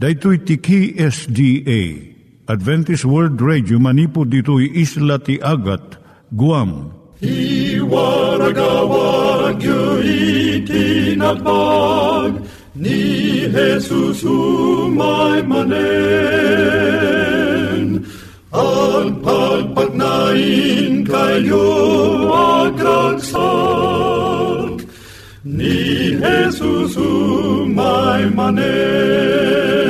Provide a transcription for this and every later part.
Daitui tiki SDA Adventist World Radio manipud ditui isla ti Agat Guam. I waragawag itinatpag ni Jesus umay manen. Ang pagpagnain kayo agkansak ni Jesus umay manen.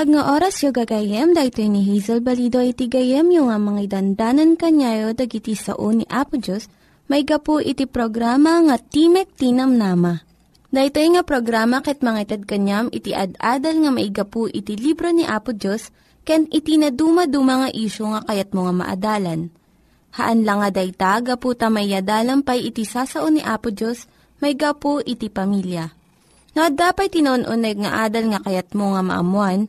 Naimbag nga oras yung gagayem, dahil ni Hazel Balido iti gayem yung nga mga dandanan kanyayo dagiti sao ni Apo Diyos, may gapu iti programa nga Timek Tinam Nama. Dahito nga programa ket mga itad kanyam iti ad-adal nga maigapu iti libro ni Apo Diyos, ken iti na dumaduma nga isyo nga kayat mo nga maadalan. Haan lang nga dayta, gapu tamayadalam pay iti sao ni Apo Diyos, may gapu iti pamilya. No, dapat tinon-unay nga adal nga kayat mo nga maamuan,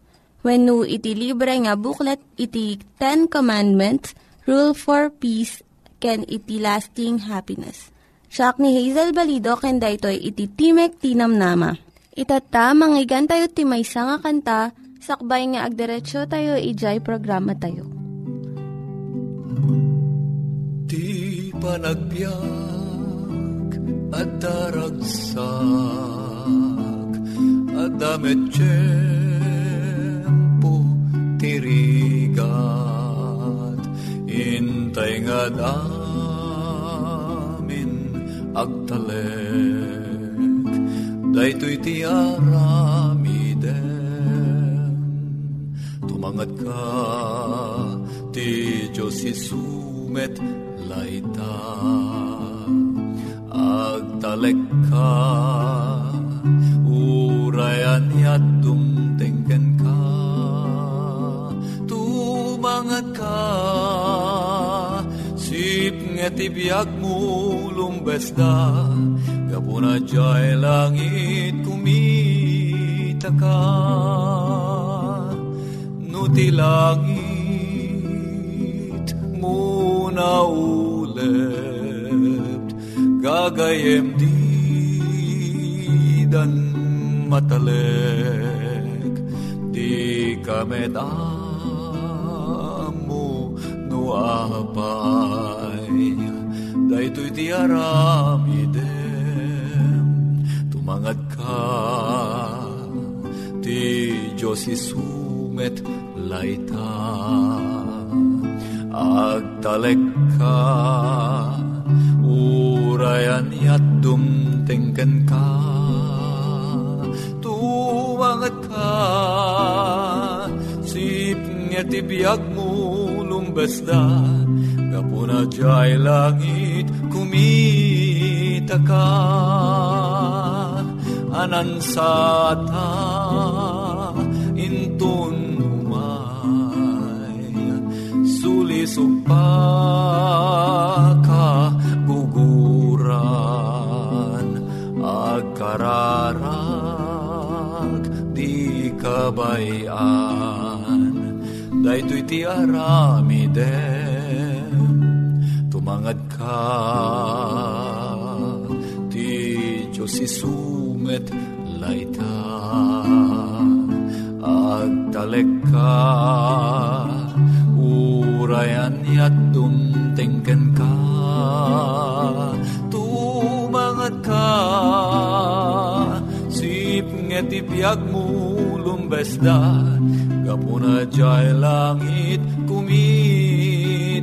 When no iti libre nga booklet iti Ten Commandments, Rule for Peace, can iti lasting happiness. Siya ni Hazel Balido ken daytoy iti Timek Tinam Nama. Itata manggigan tayo timaysa nga kanta sakbay nga agderetsyo tayo ijay programa tayo. Di panagbiag at daragsak at damit tirigat. Intay nga damin agtalek daytoy ti aramiden. Tumangat ka ti Diyos isumet laita. Agtalek ka sip ngeti biag mo lumbesda gapuna jay langit kumita ka nuti langit muna ulit gagayem di dan matalek di kamet amo no apay daytoy ti aramidem tumangat ka ti Diyos isumet laita. Agtalek ka urayan yat dumtengken ka. Tumangat ka sip ngeti biag mo lumbesda kapuna jay langit kumita ka anansata intun umay sulisog pa ka guguran agkararag di kabayan. Daytoy ti aramiden tumangad ka ti Diyos isumet laita. Agtalek ka urayan yat dumtengken ka. Tumangat ka sip ngeti biag mo lumbesda Gapuna jay langit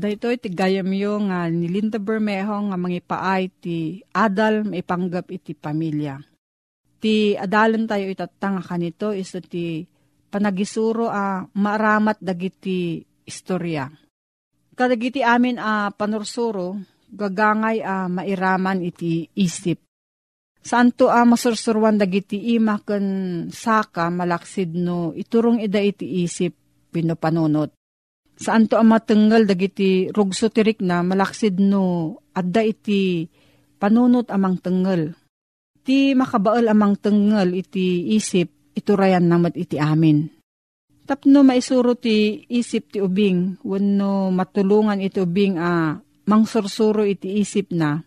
Dahito iti gayamyo nga ni Linda Bermejo nga mangipaay ti adal maipanggap iti pamilya. Ti adalan tayo itatanga kanito iso ti panagisuro a maaramat dagiti istorya. Kadagiti amin a panursuro, gagangay a mairaman iti isip. Saan to a masursurwan dagiti ima ken saka malaksid no iturong ida iti isip pino panunot. Saan to a matenggal dagiti rugso tirik na malaksid no adda iti panunot amang tenggal. Ti makabaal amang tenggal iti isip iturayan namat iti amin. Tapno maisuro ti isip ti ubing wenno matulungan iti ubing a mangsursuro iti isip na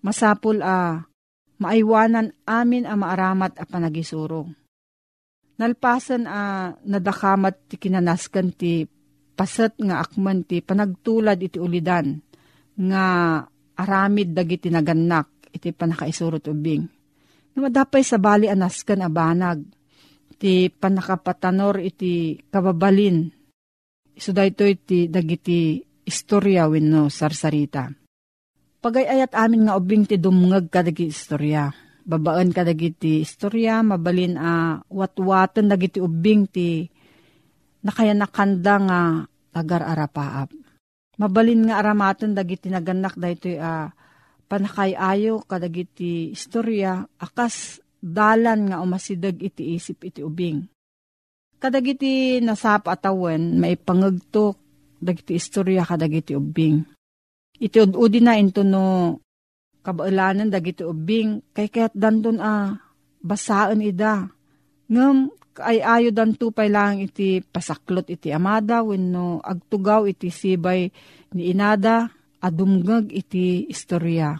masapul a maaywanan amin a maaramat a panagisuro. Nalpasan a nadakamat ti kinanaskan ti pasat nga akman ti panagtulad iti ulidan nga aramid dagiti nagannak iti panakaisuro ti ubing. Namadapay sa bali anaskan a banag ti panakapatanor iti kababalin. Iso dayto iti dagiti istorya wenno sarsarita. Pagayayat amin nga ubing ti dumngag kadagi istorya. Babaan kadagiti istorya, mabalin a watwatan dagiti ubing ti nakaya nakanda nga agar arapaap. Mabalin nga aramatan dagiti naganak daytoy a panakayayo kadagiti istorya akas dalan nga umasidag iti isip iti ubing. Kadagiti nasap atawan maipangagtok dagiti istorya kadagiti ubing. Iti ududi na into no kabaalanan dagiti ubing kay kaya't dandun a basaan ida. Ngam ay ayo danto pay lang iti pasaklot iti amada wenno agtugaw iti sibay ni inada adumgag iti istorya.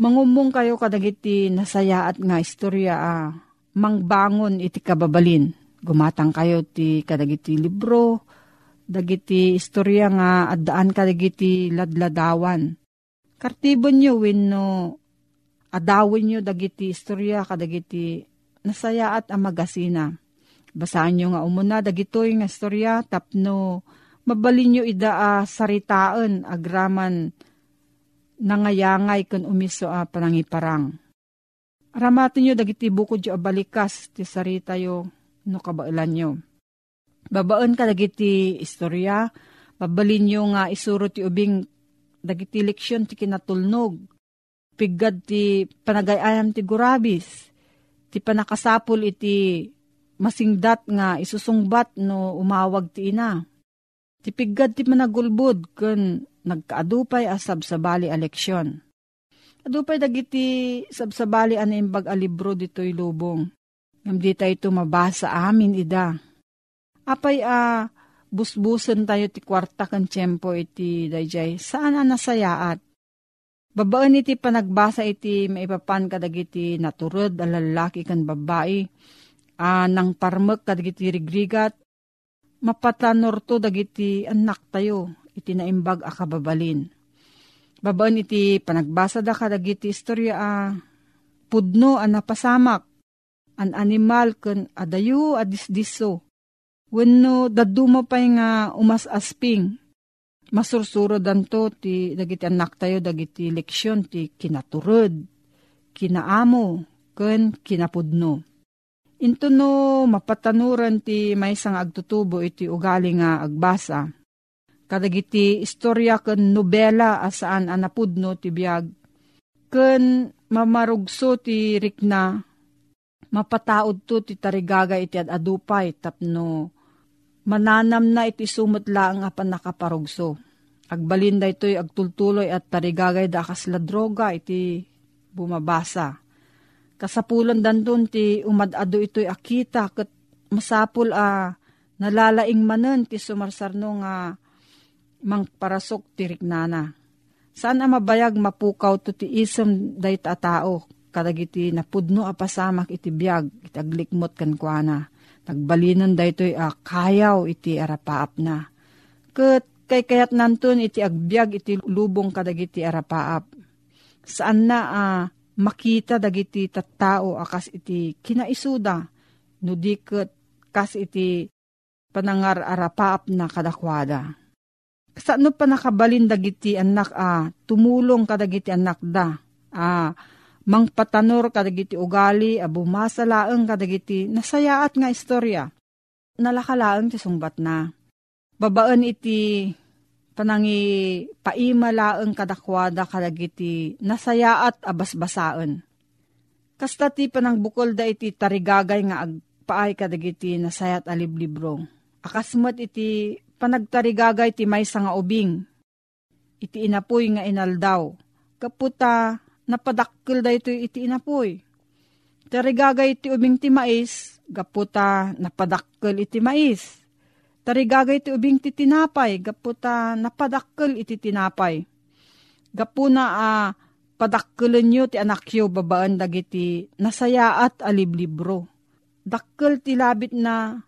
Mangumong kayo kadagiti nasayaat nga istorya a mangbangon iti kababalin. Gumatang kayo ti kadagiti libro, dagiti istorya nga addaan kadagiti ladladawan. Kartibon nyo wenno adawin nyo dagiti istorya kadagiti nasayaat ang magasina. Basaan nyo nga umuna dagitoy nga istorya tapno mabalin nyo ida a saritaan agraman nangayangay kun umiso a panangiparang. Aramatin nyo dagiti bukod yo balikas ti sarita yo no kabailan nyo. Babaan ka dagiti istorya, babalin nyo nga isuro ti ubing dagiti leksyon ti kinatulnog. Piggad ti panagayayam ti gurabis, ti panakasapul iti masingdat nga isusungbat no umawag ti ina. Ti piggad ti managulbud ken nagkaadupay a sabsabali a leksyon. Adupay dagiti sabsabali an imbag a libro ditoy lubong. Ngam di tayo ito mabasa amin ida. Apay a busbusan tayo ti kwarta kan tiyempo iti dayjay. Saan a nasayaat? Babaan iti panagbasa iti maipapan kadagiti naturod a lalaki kan babae. A nang parmek kadagiti rigrigat. Mapatanor to dagiti anak tayo iti naimbag a kababalin. Babaan iti panagbasa da kadagiti istorya a pudno a napasamak an animal ken adayu a disdiso. Wenno daduma pay nga umas asping. Masursuro danto ti dagiti anak tayo dagiti leksyon ti kinaturod, kinaamo, ken kinapudno. Into no mapatanuran ti may sang agtutubo iti ugali nga agbasa kadagiti istorya ken nobela asaan anapudno ti biag ken mamarugso ti rikna mapataod to ti tarigaga iti adupay tapno mananam na iti sumot lang apan nakaparugso. Agbalinda ito'y agtultuloy at tarigagay da kasla droga iti bumabasa. Kasapulan danton ti umadado ito'y akita kat masapul a Nalalaing manen ti sumarsarno nga mang parasok ti riknana. Saan ang mabayag mapukaw to ti isem day ta tao, kadagiti napudno apasamak iti biyag, iti aglikmot kan kuana. Nagbalinan daytoy a kayaw iti arapaap na. Ket kay kayat nantun iti agbyag iti lubong kadagiti arapaap. Saan na a uh, makita dagiti tattao akas iti kinaisuda no diket kas iti panangar arapaap na kadakwada. Saan pa nakabalin dagiti anak a tumulong kadagiti anak da a mangpatanor kadagiti ugali a bumasalaeng kadagiti nasayaat nga istorya. Nalakalaeng ti sungbat na. Babaan iti panangi paimalaeng kadakwada kadagiti nasayaat abasbasaan. Kasta ti panang bukol da iti tarigagay nga agpaay kadagiti nasayat aliblibro. Akasmat iti panagtarigagay ti may nga ubing. Iti inapoy nga inaldaw. Kaputa napadakkel da ito iti inapoy. Tarigagay iti ubing ti mais, gaputa napadakkel iti mais Tarigagay ti ubing ti tinapay, gaputa napadakkel iti tinapay. Gapuna a uh, padakkelan nyo ti anak yo babaan dagiti nasayaat aliblibro. Dakkel ti labit na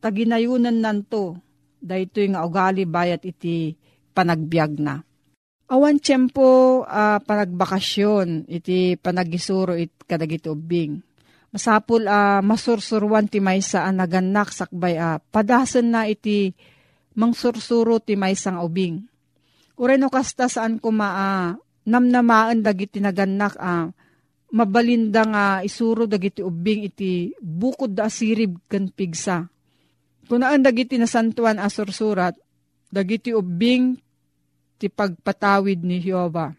taginayunan nanto, daytoy nga ugali bayat iti panagbiag na. Awan tiyempo uh, panagbakasyon, iti panagisuro it kadagiti ubing Masapul uh, masursurwan ti maysa a naganak sakbay uh, padasan na iti mangsursuro ti maysa nga ubing. Uray no kasta saan ko maa uh, namnamaan dagiti naganak uh, mabalinda nga isuro dagiti ubing iti bukod da asirib kan pigsa. Kunaan dagiti nasantuan a sursurat, dagiti ubing ti pagpatawid ni Jehova.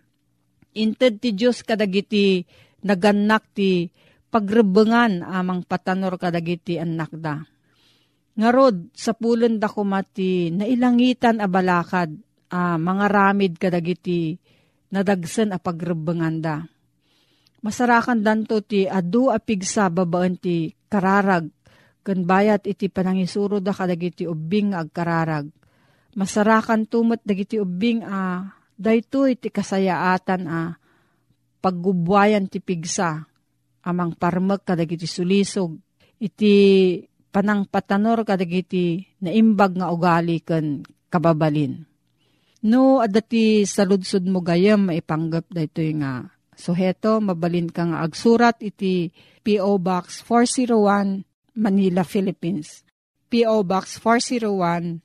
Inted ti Diyos kadagiti naganak ti pagrebengan amang patanor kadagiti anak da. Ngarod, sa pulon da kumati, nailangitan a balakad, a mga ramid kadagiti, nadagsan a pagrebengan da. Masarakan danto ti adu a pigsa babaan ti kararag, kan bayat iti panangisuro da kadagiti ubing agkararag. Masarakan tumat dagiti ubing a dayto iti kasayaatan a paggubwayan ti pigsa amang parmek kadagiti sulisog iti panang patanor kadagiti naimbag nga ugali ken kababalin. No, adati saludsod mo gayam maipanggap da ito nga suheto, mabalin ka nga agsurat iti P.O. Box 401 Manila, Philippines. P.O. Box 401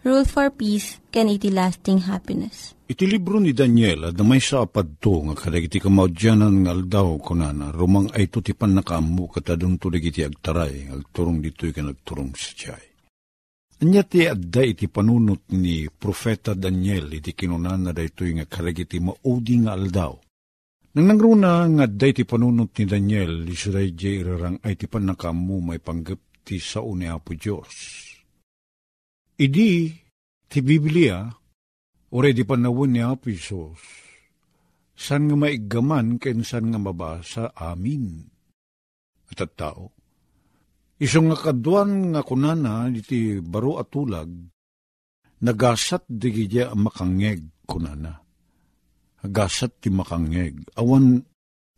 Rule for Peace, can iti lasting happiness. Iti libro ni Daniel, at may sa apadto nga kadagiti kamaudyanan nga aldaw kunana, rumang ay to ti panakamu katadun to iti agtaray, agturong dito'y ka nagturong sa tiyay. Anya ti adda iti panunot ni Profeta Daniel iti kinunana da ito'y nga kadagiti maudi nga aldaw. Nang nangruna nga adda iti panunot ni Daniel, isuday jay irarang ay ti panakamu may panggap ti sao ni Apo Diyos. Idi, ti Biblia, Ure di panawon ni Apo Isos, san nga maigaman ken san nga mabasa amin. At at tao, isong nga kaduan nga kunana iti baro atulag, nagasat digidya makangeg kunana. Agasat ti makangeg. Awan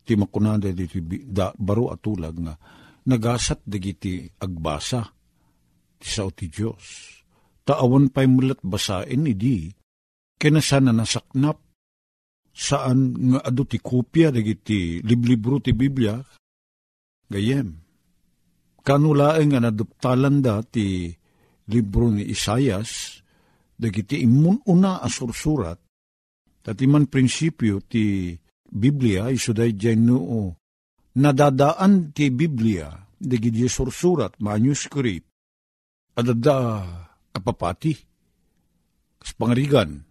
ti makunada iti da, baro atulag nga nagasat digiti agbasa ti sao ti Diyos. Taawan pa'y mulat basain idi. Kena sana nasaknap. Saan nga adu ti kopya dagiti liblibro ti Biblia? Gayem kanulaeng nga naduptalan da ti libro ni Isayas dagiti imun una asursurat tati man prinsipyo ti Biblia iso day noo nadadaan ti Biblia dagiti sursurat manuscript adada kapapati. Kas pangarigan.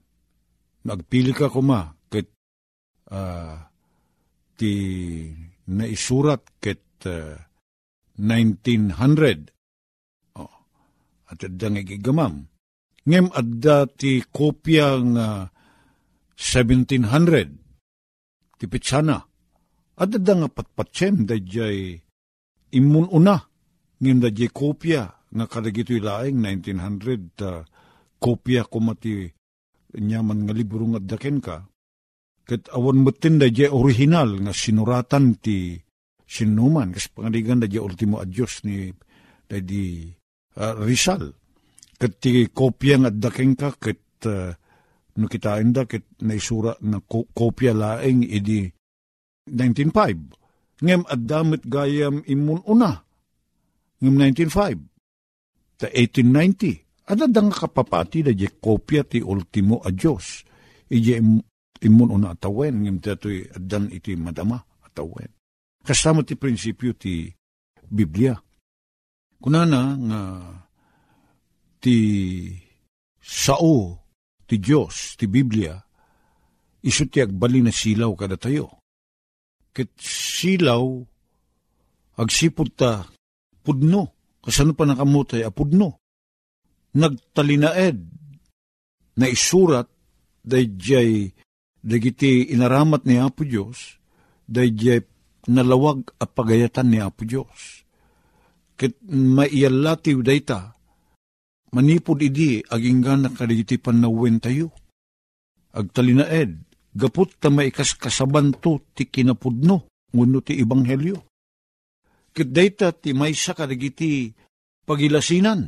Nagpili ka kuma uh, ti naisurat ket uh, 1900 oh, at adda nga gigamam. Ngem adda ti kopya nga 1700 ti pitsana. Adda nga patpatsem da jay imun una. Ngem da jay kopya nga kadagito ilaeng 1900 uh, kopya kumati nyaman nga libro nga daken ka Kat awan mutin da je original nga sinuratan ti sinuman. Kas pangaligan da je ultimo adyos ni di uh, Rizal. Kat ti kopya nga daking ka kat uh, no kitain da kat naisura na ko, kopya laeng idi 1905. Ngem at damit gayam imun una. Ngem 1905. Ta 1890. Ada dang kapapati da je kopya ti ultimo adyos. Ije imun una atawen, ngim tatoy adan iti madama atawen. Kasama ti prinsipyo ti Biblia. Kunana nga ti sao ti Diyos, ti Biblia, iso ti agbali na silaw kada tayo. Ket silaw, agsipod ta, pudno, kasano pa nakamutay, apudno. Nagtalinaed, na isurat, dayjay dagiti inaramat ni Apo Diyos, dayjay nalawag a pagayatan ni Apo Diyos. Kit maiyalatiw dayta, manipod idi aginggan na kadagiti panawin tayo. Agtalinaed, gapot ta maikas kasabanto ti kinapudno, nguno ti ibanghelyo. Kit dayta ti maysa kadagiti pagilasinan,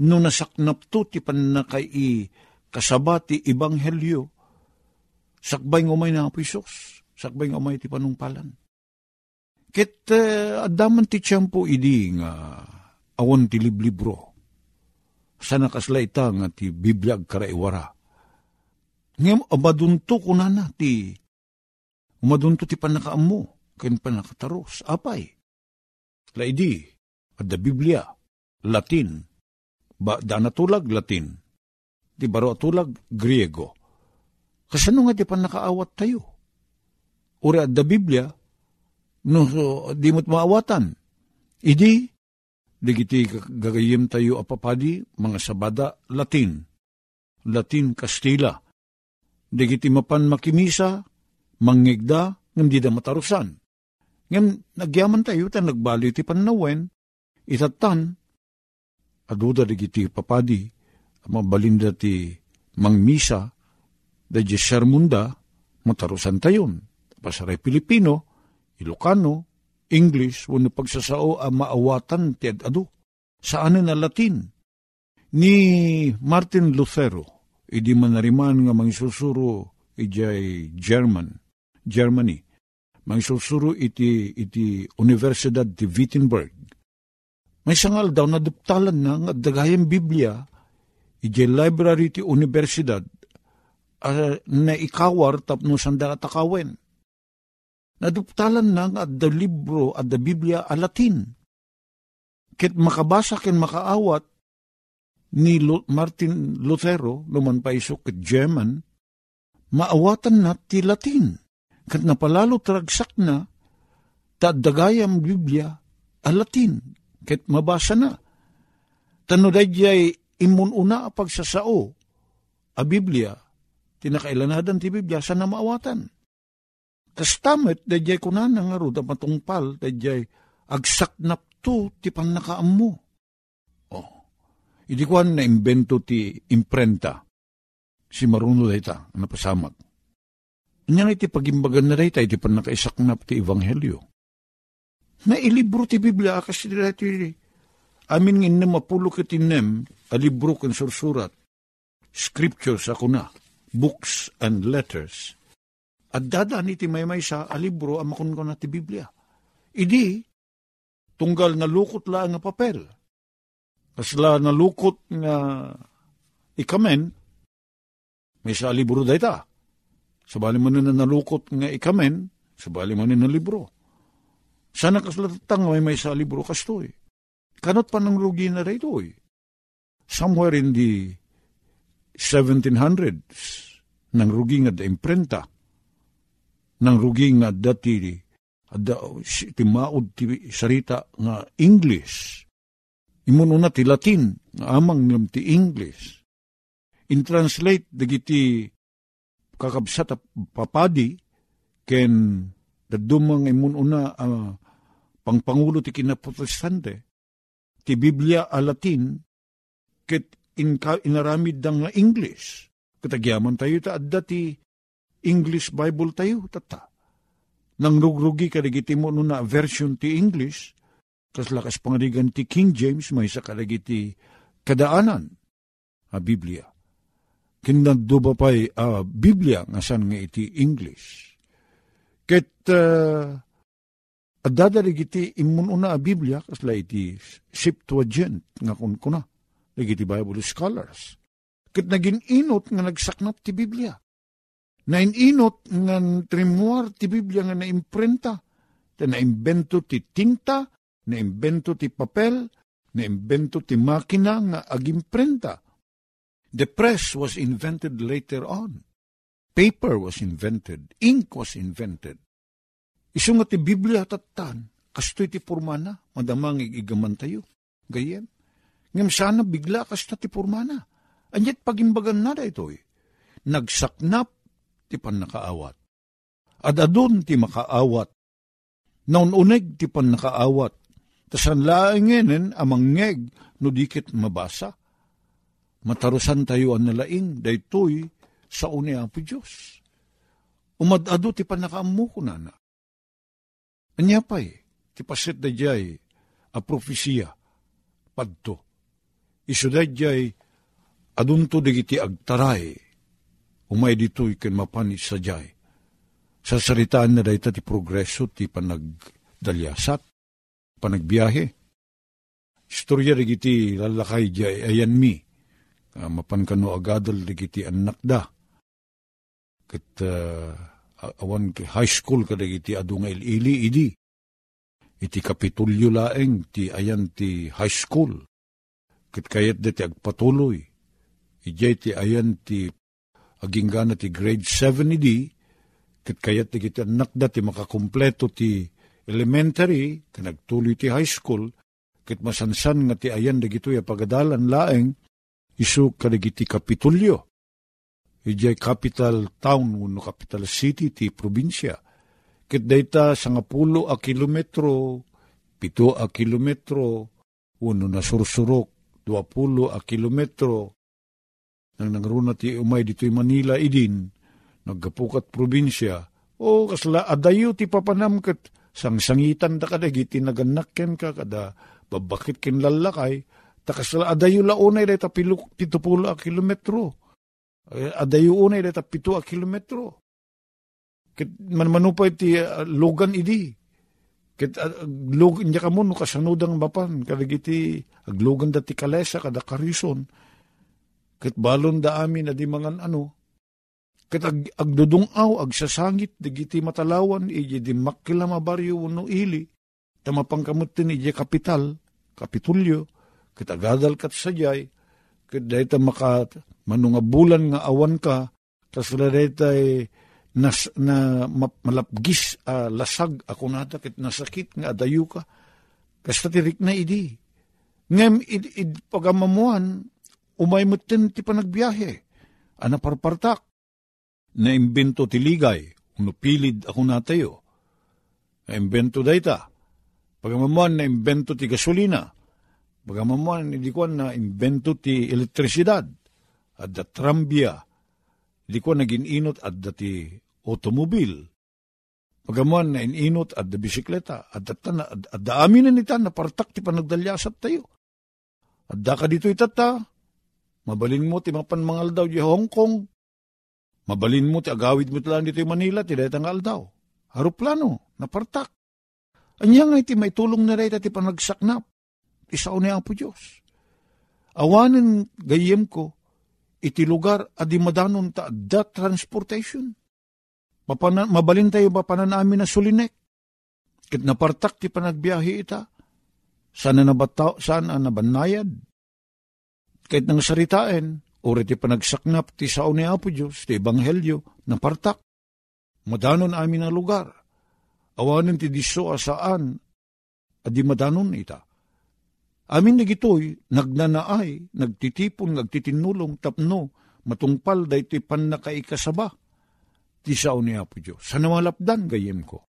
no nasaknap to ti panakay kasabati ibanghelyo, sakbay ng umay na apisos, sakbay ng umay ti panungpalan. Ket uh, adaman ti tiyempo idi nga awan ti liblibro. Sana kasla ita nga ti Biblia karaiwara. Ngem amadunto ko na na ti umadunto ti panakaammo ken panakataros. Apay. Laidi, adda Biblia, Latin, ba, da natulag Latin, ti baro atulag Griego Kasano nga di pa nakaawat tayo? Uri at da Biblia, no, so, di mo't maawatan. Idi, digiti gagayim tayo apapadi, mga sabada, Latin. Latin, Kastila. Digiti mapan makimisa, mangigda, ngam di da matarusan. Ngam, nagyaman tayo, ta nagbali ti panawen, itatan, aduda digiti papadi, mabalinda ti mangmisa, Dadya sermunda, matarusan tayon. Pasaray Pilipino, Ilocano, English, wano pagsasao ang maawatan ti adu. Saan na Latin? Ni Martin Lutero, idi manariman nga mangsusuro ijay German, Germany. Mangsusuro iti, iti Universidad ti Wittenberg. May sangal daw na duptalan na nga dagayang Biblia, ijay library ti Universidad, uh, na ikawar tapno sanda atakawen. Naduptalan na nga da libro at da Biblia a Latin. Kit makabasa ken makaawat ni Martin Lutero, luman pa iso kit German, maawatan na ti Latin. Kat napalalo tragsak na, ta dagayam Biblia a Latin, kit mabasa na. Tano dayjay imun una pagsasao, a Biblia, tinakailanadan ti Biblia sa namaawatan. Tas tamet, dayjay kunan nga ro, da matungpal, dayjay agsaknap to ti panakaam mo. Oh, idi ko na imbento ti imprenta, si maruno dayta, Inya iti pagimbagan na dayta, iti panakaisaknap ti Ebanghelyo. Na ilibro ti Biblia, kasi dati amin ngin na mapulo kitinem, a libro kan sursurat, scriptures ako na books and letters. At dadaan iti may may sa alibro amakon ko na ti Biblia. Idi, tunggal na lukot la nga papel. Kasla na lukot nga ikamen, may sa alibro dayta. Sabali mo na nalukot nga ikamen, sabali mo na libro. Sana kaslatang may may sa libro kastoy. Kanot pa ng rugi na rito eh. Somewhere in the 1700s, nang rugi nga da imprenta, nang rugi nga dati ada ti maud ti sarita nga English. Imun una ti Latin nga amang ngam ti English. In translate dagiti kakabsat papadi ken dadumang imun una uh, pangpangulo ti kinaprotestante ti Biblia a Latin ket in, inaramid dang nga English. Katagyaman tayo ta adda ti English Bible tayo tata. Nang rugrugi kadagiti mo na version ti English, kas lakas pangarigan ti King James may sa kadagiti kadaanan a Biblia. Kinaddo ba pa'y a Biblia nga san nga iti English. Ket uh, adada iti imun una a Biblia kasla iti Septuagint nga kun kuna Nagiti Bible scholars. Kat naging inot nga nagsaknap ti Biblia. Na inot nga trimuar ti Biblia nga naimprenta. Ta naimbento ti tinta, naimbento ti papel, naimbento ti makina nga agimprenta. The press was invented later on. Paper was invented. Ink was invented. Isu nga ti Biblia tatan, kastoy ti formana, madamang igigaman tayo. Gayem. Ngam sana bigla kas na ti purmana. Anyat pagimbagan na da ito eh. Nagsaknap ti pan nakaawat. At adun ti makaawat. Naununeg ti pan nakaawat. Tasan laingenen amang ngeg no dikit mabasa. Matarusan tayo ang nalaing daytoy sa uni ang Diyos. Umadado ti pan nakaamu ko na na. Anya pa eh, ti pasit da jay a profesiya padto isudadyay adunto digiti agtaray, umay dito'y ken mapanis sa jay. Sa saritaan na dayta ti progreso ti panagdalyasat, panagbiyahe. Istorya digiti lalakay jay ayan mi, uh, mapan kano agadal digiti anak da. Kat uh, awan high school ka digiti adunga ili idi. Iti kapitulyo laeng ti ayan ti high school Kit kayat dati agpatuloy. Ijay ti ayan ti aginggana ti grade 7 idi, kit kayat ti kiti anak dati makakumpleto ti elementary, kanagtuloy ti high school, kit masansan nga ti ayan dagito ya pagadalan laeng, isu kadagiti kapitulyo. Ijay capital town, no capital city ti probinsya. Kit dayta sa nga pulo a kilometro, pito a kilometro, uno na sursurok, 20 a kilometro nang nangruna ti umay dito'y Manila idin, naggapukat probinsya, o kasla adayo ti papanam kat sangsangitan da kada giti naganakken ka kada babakit kin lalakay, takasla adayo la unay da pitupulo a kilometro. Adayo unay da pito a kilometro. Kit man manupay ti uh, lugan idi, Ket uh, nya kamo no kasanudang mapan kadagiti aglugan dati kalesa kada karison. Ket balon da amin na di mangan ano. Ket ag, agdudungaw agsasangit digiti matalawan iji di makila mabaryo no ili. Tamapangkamot tin iji kapital, kapitulyo. Ket agadal kat sajay. Ket dayta maka manunga bulan nga awan ka. Tas dayta eh, nas, na malapgis uh, lasag ako nata kit nasakit nga adayu ka. Kasta tirik na idi. Ngem id, id pagamamuan, umay mutin ti panagbiyahe. Ana parpartak. Na imbento ti ligay, uno pilid ako natayo. Na imbento dayta. Pagamamuan na imbento ti gasolina. Pagamamuan, hindi ko na imbento ti elektrisidad. At da trambia Di ko naging inot at dati automobil. Pagamuan na ininot at da bisikleta. At da, at, at da amin na nita na partak ti panagdalyasat tayo. At da ka dito itata. Mabalin mo ti mapan mangal daw di Hong Kong. Mabalin mo, ti agawid mo lang dito yung Manila, ti daytang aldaw. Haruplano, napartak. Anya nga iti may tulong na rita ti panagsaknap. Isaw ni Apo Diyos. Awanin gayem ko, iti lugar adi madanon ta da transportation. Mapana, mabalin tayo ba pananamin na sulinek? Kit napartak ti panagbiyahe ita. Sana nabataw, sana nabanayad. Kahit nang saritain, uri ti panagsaknap ti sao ni Apo Diyos, ti Ebanghelyo, napartak. Madanon amin na lugar. Awanin ti diso asaan, adi madanon ita. Amin na gitoy, nagnanaay, nagtitipon, nagtitinulong, tapno, matungpal day ti panakaikasaba. Ti sao ni Apo Diyos. Sana malapdan gayem ko.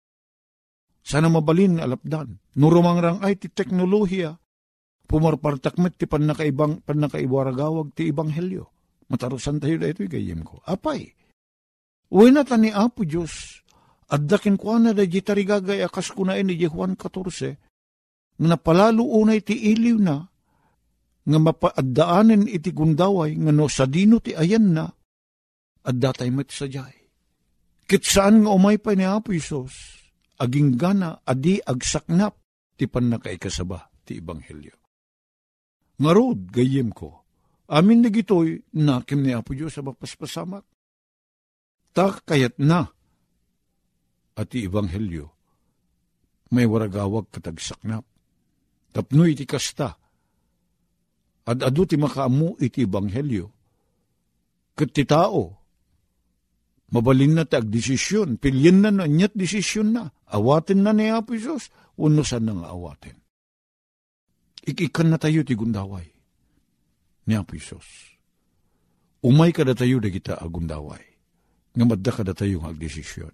Sana mabalin alapdan. Nurumangrang ay ti teknolohiya. Pumarpartakmet ti panakaibang, panakaibaragawag ti ibanghelyo. Matarusan tayo da ito'y gayem ko. Apay, uwi na ta Apo Diyos, at dakin ko na da jitarigagay akas ko na ni Juan 14, nga napalalo unay ti iliw na, nga mapaaddaanin iti gundaway, nga no sa dino ti ayan na, at datay met sa jay. Kit saan nga umay pa ni Apo Isos, aging gana adi agsaknap ti panakaikasaba ti Ebanghelyo. Ngarod, gayem ko, amin na gitoy, nakim ni Apo Diyos sa mapaspasamak. Tak na, at ti Ebanghelyo, may waragawag katagsaknap. Tapno iti kasta, at adu ti makaamu iti Ebanghelyo, kat ti tao, mabalin na tag desisyon, pilyin na na, nyat desisyon na, awatin na ni Apo Diyos, unusan na nga awatin. Ikikan na tayo ti gundaway, ni Apo Diyos. Umay ka na tayo da kita agundaway, nga madda ka na tayo ng agdesisyon.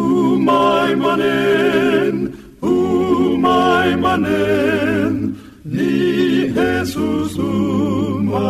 umaimanen, umaimanen, ni Jesus umaimanen.